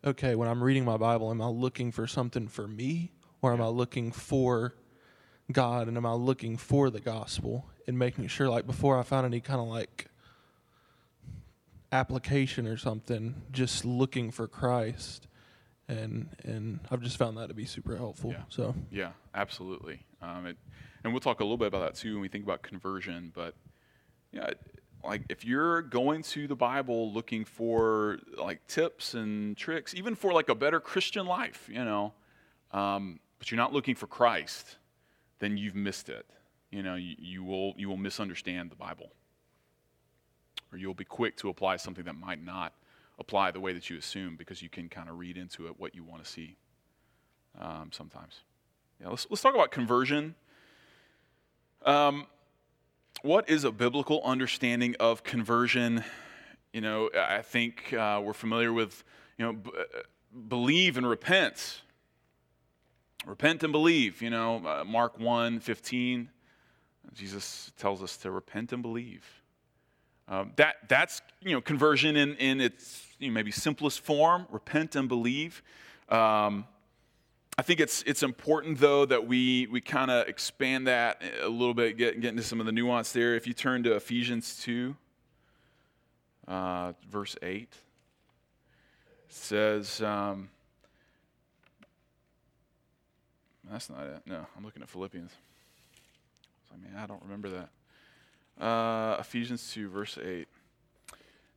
okay, when I'm reading my Bible, am I looking for something for me or am I looking for God and am I looking for the gospel and making sure like before I found any kind of like application or something, just looking for Christ. And and I've just found that to be super helpful. Yeah. So Yeah, absolutely. Um, it, and we'll talk a little bit about that too when we think about conversion. But yeah, like if you're going to the Bible looking for like tips and tricks, even for like a better Christian life, you know, um, but you're not looking for Christ, then you've missed it. You know, you, you will you will misunderstand the Bible, or you'll be quick to apply something that might not apply the way that you assume because you can kind of read into it what you want to see um, sometimes. Yeah, let's, let's talk about conversion. Um, what is a biblical understanding of conversion? You know, I think uh, we're familiar with, you know, b- uh, believe and repent. Repent and believe, you know, uh, Mark 1 15. Jesus tells us to repent and believe. Um, that, that's, you know, conversion in, in its you know, maybe simplest form, repent and believe. Um, I think it's, it's important, though, that we, we kind of expand that a little bit, get, get into some of the nuance there. If you turn to Ephesians 2, uh, verse 8, it says, um, that's not it. No, I'm looking at Philippians. I mean, I don't remember that. Uh, Ephesians 2, verse 8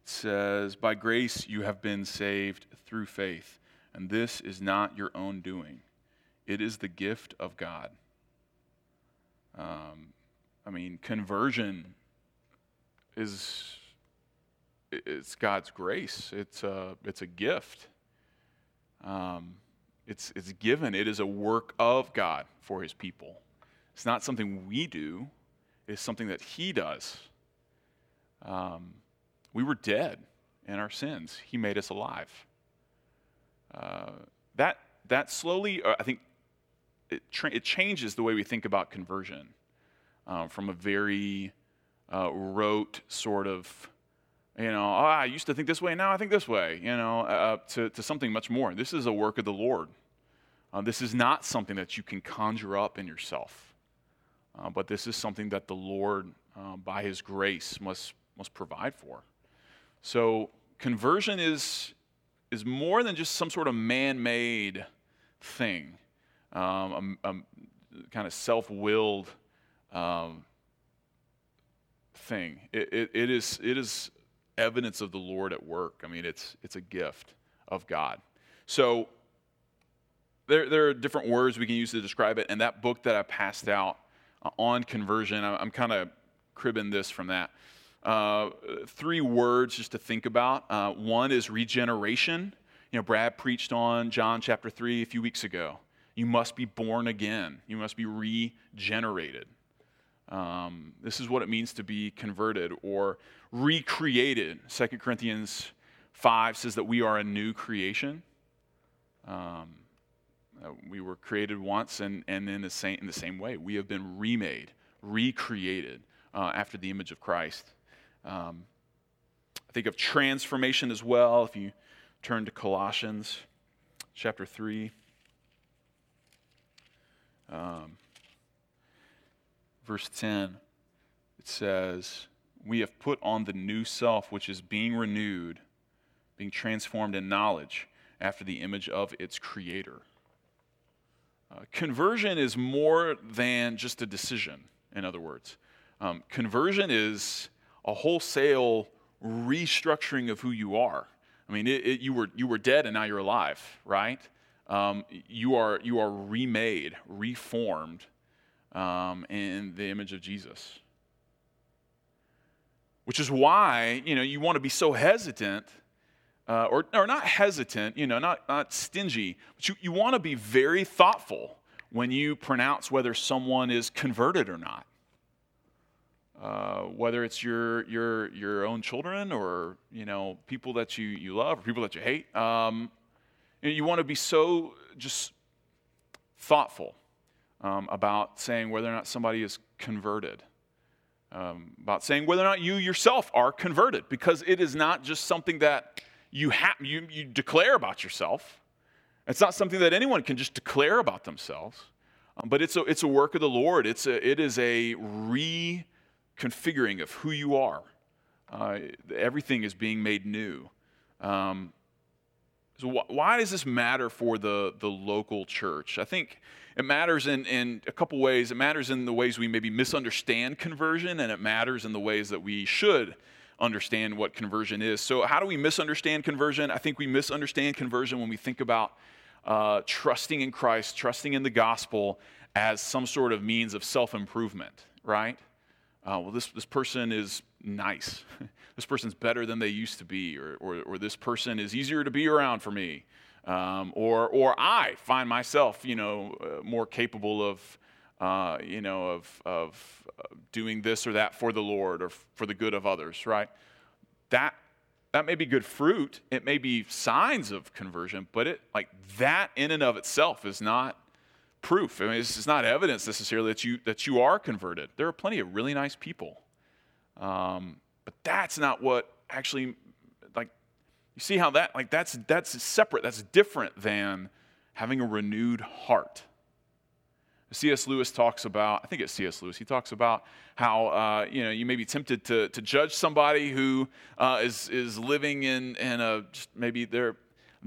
says, By grace you have been saved through faith, and this is not your own doing. It is the gift of God. Um, I mean, conversion is it's God's grace. It's a, it's a gift. Um, it's, it's given. It is a work of God for his people. It's not something we do, it's something that he does. Um, we were dead in our sins, he made us alive. Uh, that, that slowly, uh, I think, it, tra- it changes the way we think about conversion uh, from a very uh, rote sort of, you know, oh, I used to think this way, now I think this way, you know, uh, to, to something much more. This is a work of the Lord. Uh, this is not something that you can conjure up in yourself, uh, but this is something that the Lord, uh, by His grace, must, must provide for. So, conversion is, is more than just some sort of man made thing um, a, a kind of self willed um, thing. It, it, it, is, it is evidence of the Lord at work. I mean, it's, it's a gift of God. So, there, there are different words we can use to describe it. And that book that I passed out uh, on conversion, I'm kind of cribbing this from that. Uh, three words just to think about. Uh, one is regeneration. You know, Brad preached on John chapter 3 a few weeks ago. You must be born again, you must be regenerated. Um, this is what it means to be converted or recreated. 2 Corinthians 5 says that we are a new creation. Um, uh, we were created once, and, and in, the same, in the same way, we have been remade, recreated uh, after the image of Christ. Um, I think of transformation as well. If you turn to Colossians chapter 3. Um, verse 10, it says, We have put on the new self, which is being renewed, being transformed in knowledge after the image of its creator. Uh, conversion is more than just a decision, in other words. Um, conversion is a wholesale restructuring of who you are. I mean, it, it, you, were, you were dead and now you're alive, right? um, you, are, you are remade, reformed um, in the image of Jesus. Which is why, you know, you want to be so hesitant, uh, or, or not hesitant, you know, not, not stingy, but you, you want to be very thoughtful when you pronounce whether someone is converted or not. Uh, whether it's your, your, your own children or, you know, people that you, you love or people that you hate. Um, you want to be so just thoughtful um, about saying whether or not somebody is converted, um, about saying whether or not you yourself are converted, because it is not just something that you, ha- you, you declare about yourself. It's not something that anyone can just declare about themselves, um, but it's a, it's a work of the Lord. It's a, it is a reconfiguring of who you are. Uh, everything is being made new. Um, so wh- why does this matter for the, the local church? I think it matters in, in a couple ways. It matters in the ways we maybe misunderstand conversion, and it matters in the ways that we should understand what conversion is. So, how do we misunderstand conversion? I think we misunderstand conversion when we think about uh, trusting in Christ, trusting in the gospel as some sort of means of self improvement, right? Uh, well, this, this person is nice. *laughs* this person's better than they used to be, or, or, or this person is easier to be around for me. Um, or, or I find myself, you know, uh, more capable of, uh, you know, of, of doing this or that for the Lord or for the good of others, right? That, that may be good fruit. It may be signs of conversion, but it, like that in and of itself is not proof. I mean, it's, it's not evidence necessarily that you, that you are converted. There are plenty of really nice people. Um, but that's not what actually, like, you see how that, like, that's, that's separate, that's different than having a renewed heart. C.S. Lewis talks about, I think it's C.S. Lewis, he talks about how, uh, you know, you may be tempted to, to judge somebody who uh, is is, living in, in a, maybe their,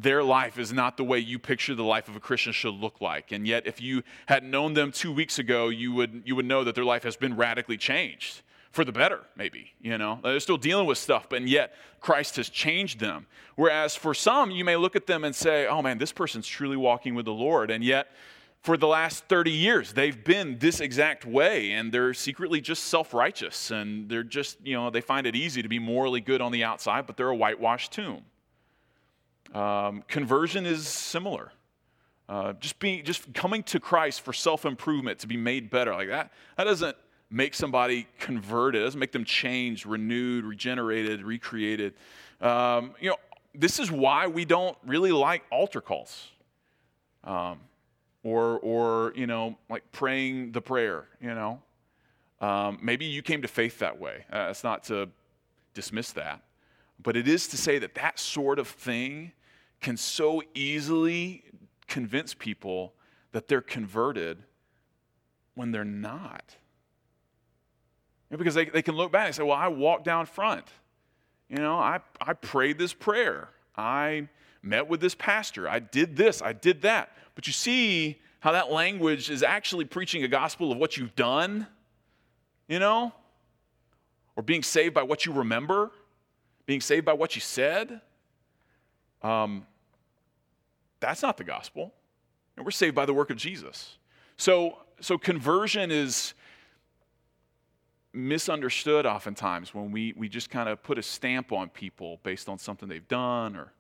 their life is not the way you picture the life of a Christian should look like. And yet, if you had known them two weeks ago, you would, you would know that their life has been radically changed for the better, maybe. You know, they're still dealing with stuff, but yet Christ has changed them. Whereas for some, you may look at them and say, oh man, this person's truly walking with the Lord. And yet, for the last 30 years. They've been this exact way, and they're secretly just self righteous, and they're just, you know, they find it easy to be morally good on the outside, but they're a whitewashed tomb. Um, conversion is similar. Uh, just being, just coming to Christ for self improvement to be made better like that. That doesn't make somebody converted. It doesn't make them change, renewed, regenerated, recreated. Um, you know, this is why we don't really like altar calls. Um, or, or you know, like praying the prayer, you know. Um, maybe you came to faith that way. Uh, it's not to dismiss that, but it is to say that that sort of thing can so easily convince people that they're converted when they're not. You know, because they, they can look back and say, well, I walked down front. You know, I, I prayed this prayer. I met with this pastor. I did this. I did that. But you see how that language is actually preaching a gospel of what you've done, you know? Or being saved by what you remember, being saved by what you said. Um, that's not the gospel. And we're saved by the work of Jesus. So, so conversion is misunderstood oftentimes when we, we just kind of put a stamp on people based on something they've done or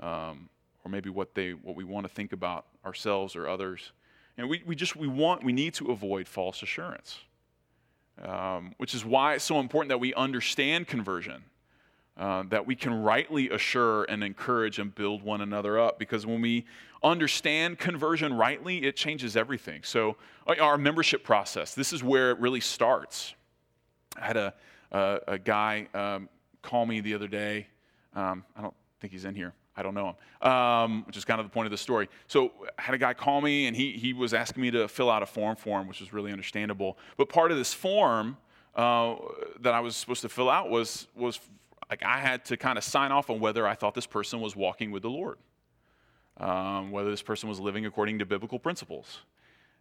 um, or maybe what they what we want to think about ourselves or others. And we, we just we want we need to avoid false assurance. Um, which is why it's so important that we understand conversion, uh, that we can rightly assure and encourage and build one another up. Because when we understand conversion rightly, it changes everything. So, uh, our membership process, this is where it really starts. I had a, a, a guy um, call me the other day. Um, I don't think he's in here. I don't know him, um, which is kind of the point of the story. So I had a guy call me, and he, he was asking me to fill out a form for him, which was really understandable. But part of this form uh, that I was supposed to fill out was, was like I had to kind of sign off on whether I thought this person was walking with the Lord, um, whether this person was living according to biblical principles.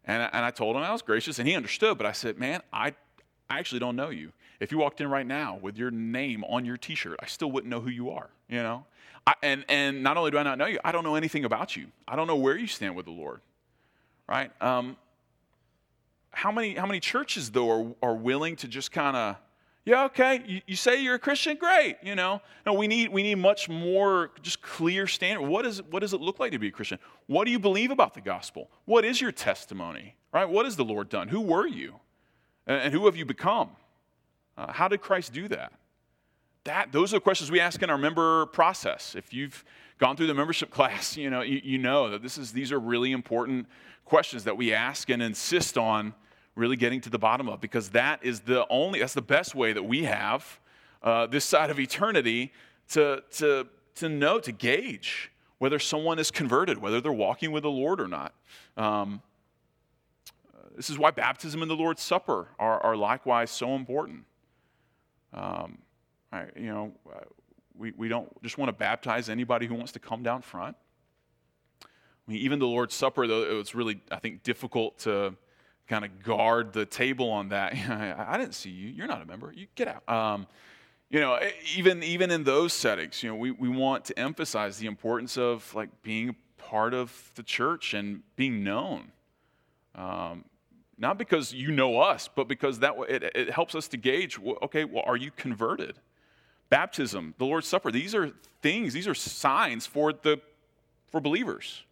And, and I told him I was gracious, and he understood, but I said, Man, I, I actually don't know you. If you walked in right now with your name on your t shirt, I still wouldn't know who you are, you know? I, and, and not only do I not know you, I don't know anything about you. I don't know where you stand with the Lord, right? Um, how, many, how many churches, though, are, are willing to just kind of, yeah, okay, you, you, say you're a Christian, great, you know. No, we need, we need much more just clear standard. What, is, what does it look like to be a Christian? What do you believe about the gospel? What is your testimony, right? What has the Lord done? Who were you? And, and who have you become? Uh, how did Christ do that? that, those are the questions we ask in our member process. If you've gone through the membership *laughs* class, you know, you, you know that this is, these are really important questions that we ask and insist on really getting to the bottom of because that is the only, that's the best way that we have uh, this side of eternity to, to, to know, to gauge whether someone is converted, whether they're walking with the Lord or not. Um, this is why baptism and the Lord's Supper are, are likewise so important. Um, I, you know, we, we don't just want to baptize anybody who wants to come down front. I mean, even the Lord's Supper, though, it was really, I think, difficult to kind of guard the table on that. *laughs* I didn't see you. You're not a member. You get out. Um, you know, even even in those settings, you know, we, we want to emphasize the importance of like being a part of the church and being known. Um, Not because you know us, but because that it, it helps us to gauge. Okay, well, are you converted? Baptism, the Lord's Supper. These are things. These are signs for the for believers.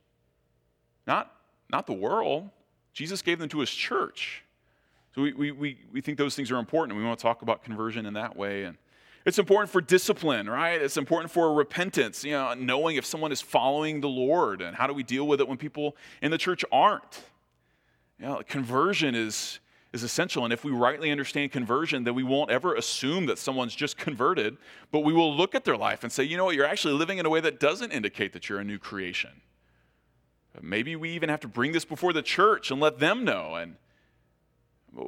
Not not the world. Jesus gave them to His church. So we, we, we, we think those things are important, we want to talk about conversion in that way. And it's important for discipline, right? It's important for repentance, you know, knowing if someone is following the Lord, and how do we deal with it when people in the church aren't. You know, conversion is, is essential, and if we rightly understand conversion, then we won't ever assume that someone's just converted, but we will look at their life and say, you know what, you're actually living in a way that doesn't indicate that you're a new creation. Maybe we even have to bring this before the church and let them know. And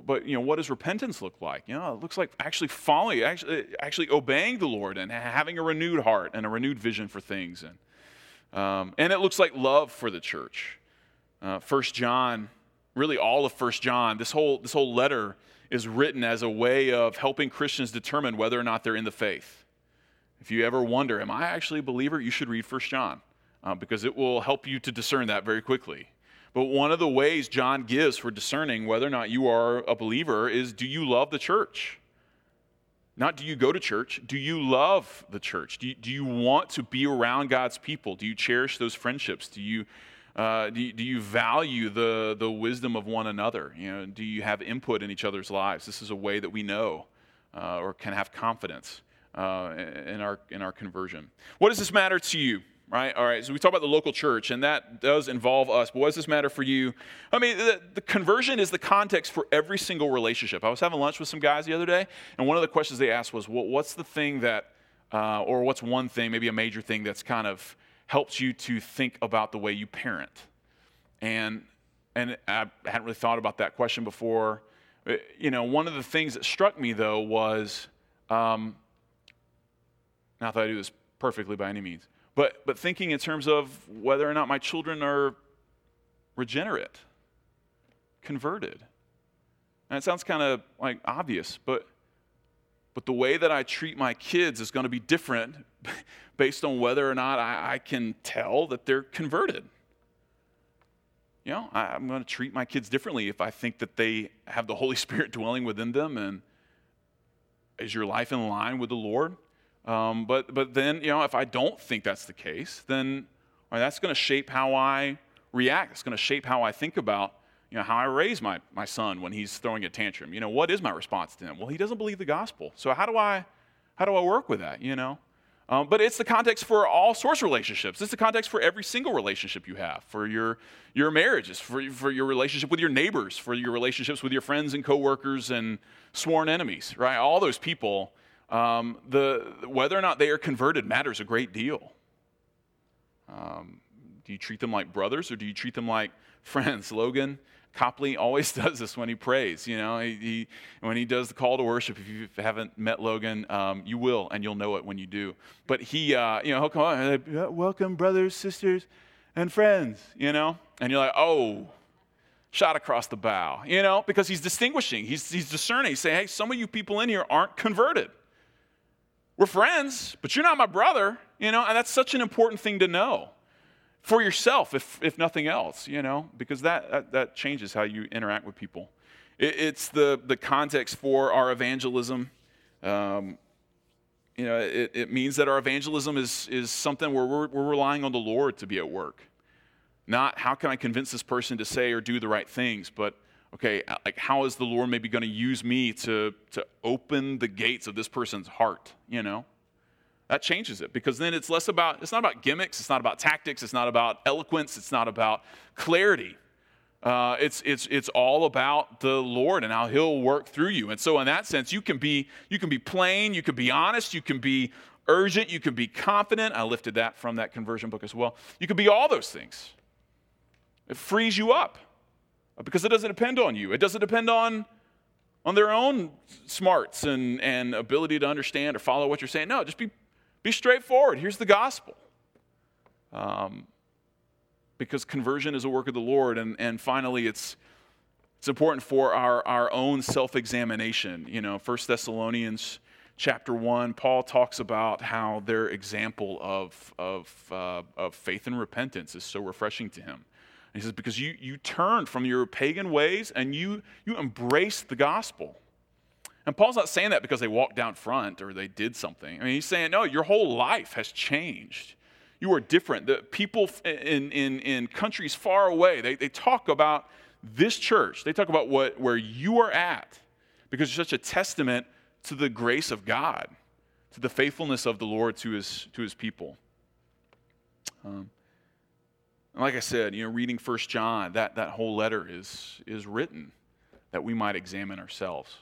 but you know, what does repentance look like? You know, it looks like actually following, actually, actually obeying the Lord and having a renewed heart and a renewed vision for things. And um, and it looks like love for the church. Uh, First John, really all of First John, this whole this whole letter is written as a way of helping Christians determine whether or not they're in the faith. If you ever wonder, am I actually a believer? You should read First John uh, because it will help you to discern that very quickly. But one of the ways John gives for discerning whether or not you are a believer is do you love the church? Not do you go to church, do you love the church? Do you, do you want to be around God's people? Do you cherish those friendships? Do you, uh, do you, do you value the, the wisdom of one another? You know, do you have input in each other's lives? This is a way that we know uh, or can have confidence uh, in, our, in our conversion. What does this matter to you? Right? All right, so we talk about the local church, and that does involve us. But what does this matter for you? I mean, the, the, conversion is the context for every single relationship. I was having lunch with some guys the other day, and one of the questions they asked was, well, what's the thing that, uh, or what's one thing, maybe a major thing that's kind of helps you to think about the way you parent? And, and I hadn't really thought about that question before. Uh, you know, one of the things that struck me, though, was um, not that I do this perfectly by any means but, but thinking in terms of whether or not my children are regenerate, converted. And it sounds kind of like obvious, but, but the way that I treat my kids is going to be different *laughs* based on whether or not I, I can tell that they're converted. You know, I, I'm going to treat my kids differently if I think that they have the Holy *laughs* Spirit dwelling within them and is your life in line with the Lord? Um, but, but then, you know, if I don't think that's the case, then right, that's going to shape how I react. It's going to shape how I think about, you know, how I raise my, my son when he's throwing a tantrum. You know, what is my response to him? Well, he doesn't believe the gospel. So how do I, how do I work with that, you know? Um, but it's the context for all sorts of relationships. It's the context for every single relationship you have, for your, your marriages, for, for your relationship with your neighbors, for your relationships with your friends and coworkers and sworn enemies, right? All those people um, the, whether or not they are converted matters a great deal. Um, do you treat them like brothers or do you treat them like *laughs* friends? Logan Copley always *laughs* does this when he prays. You know, he, he, when he does the call to worship. If you haven't met Logan, um, you will, and you'll know it when you do. But he, uh, you know, he'll come on, and welcome, brothers, sisters, and friends. You know, and you're like, oh, shot across the bow. You know, because he's distinguishing. He's he's discerning. He's saying, hey, some of you people in here aren't converted. We're friends, but you're not my brother, you know, and that's such an important thing to know for yourself, if, if nothing else, you know, because that, that, that changes how you interact with people. It, it's the, the context for our evangelism. Um, you know, it, it means that our evangelism is, is something where we're, we're relying on the Lord to be at work. Not how can I convince this person to say or do the right things, but okay, uh, like how is the Lord maybe going to use me to, to open the gates of this person's heart, you know? That changes it because then it's less about, it's not about gimmicks, it's not about tactics, it's not about eloquence, it's not about clarity. Uh, it's, it's, it's all about the Lord and how He'll work through you. And so, in that sense, you can be, you can be plain, you can be honest, you can be urgent, you can be confident. I lifted that from that conversion book as well. You can be all those things. It frees you up because it doesn't depend on you. It doesn't depend on, on their own smarts and, and ability to understand or follow what you're saying. No, just be, be straightforward. Here's the gospel. Um, because conversion is a work of the Lord. And, and finally, it's, it's important for our, our own self examination. You know, 1 Thessalonians chapter 1, Paul talks about how their example of, of, uh, of faith and repentance is so refreshing to him. He says, because you, you turned from your pagan ways and you, you embraced the gospel. And Paul's not saying that because they walked down front or they did something. I mean, he's saying, no, your whole life has changed. You are different. The people in, in, in countries far away, they, they talk about this church. They talk about what, where you are at because you're such a testament to the grace of God, to the faithfulness of the Lord to his, to his people. Um, like I said, you know, reading First John, that, that whole letter is, is written that we might examine ourselves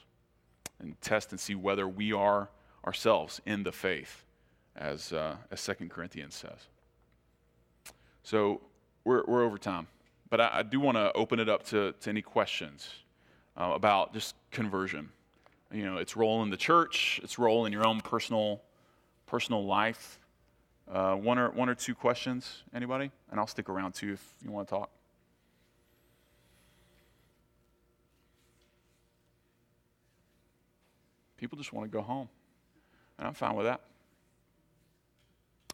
and test and see whether we are ourselves in the faith, as, uh, as 2 Corinthians says. So we're, we're over time, but I, I do want to open it up to, to any questions uh, about just conversion. You know, its role in the church, its role in your own personal, personal life. Uh, one, or, one or two questions, anybody? And I'll stick around too if you want to talk. People just want to go home. And I'm fine with that.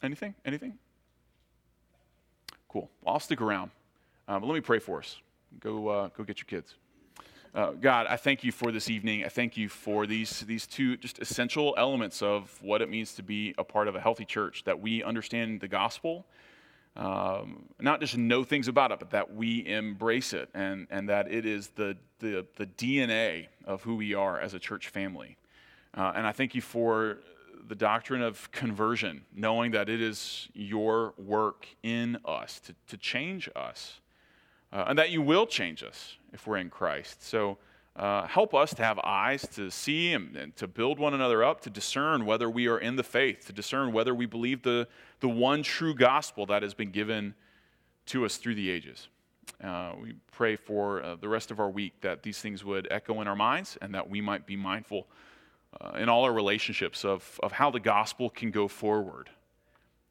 Anything? Anything? Cool. Well, I'll stick around. Uh, but let me pray for us. Go, uh, go get your kids. Uh, God, I thank you for this evening. I thank you for these, these two just essential elements of what it means to be a part of a healthy church, that we understand the gospel, um, not just know things about it, but that we embrace it and, and that it is the, the, the DNA of who we are as a church family. Uh, and I thank you for the doctrine of conversion, knowing that it is your work in us to, to change us, uh, and that you will change us if we're in Christ. So uh, help us to have eyes to see and, and, to build one another up, to discern whether we are in the faith, to discern whether we believe the, the one true gospel that has been given to us through the ages. Uh, we pray for uh, the rest of our week that these things would echo in our minds and that we might be mindful uh, in all our relationships of, of how the gospel can go forward.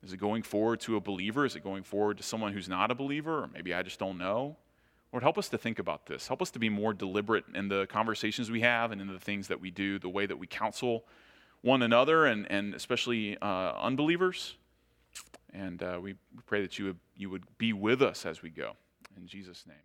Is it going forward to a believer? Is it going forward to someone who's not a believer? Or maybe I just don't know. Lord, help us to think about this. Help us to be more deliberate in the conversations we have and in the things that we do, the way that we counsel one another and, and especially uh, unbelievers. And uh, we pray that you would, you would be with us as we go. In Jesus' name.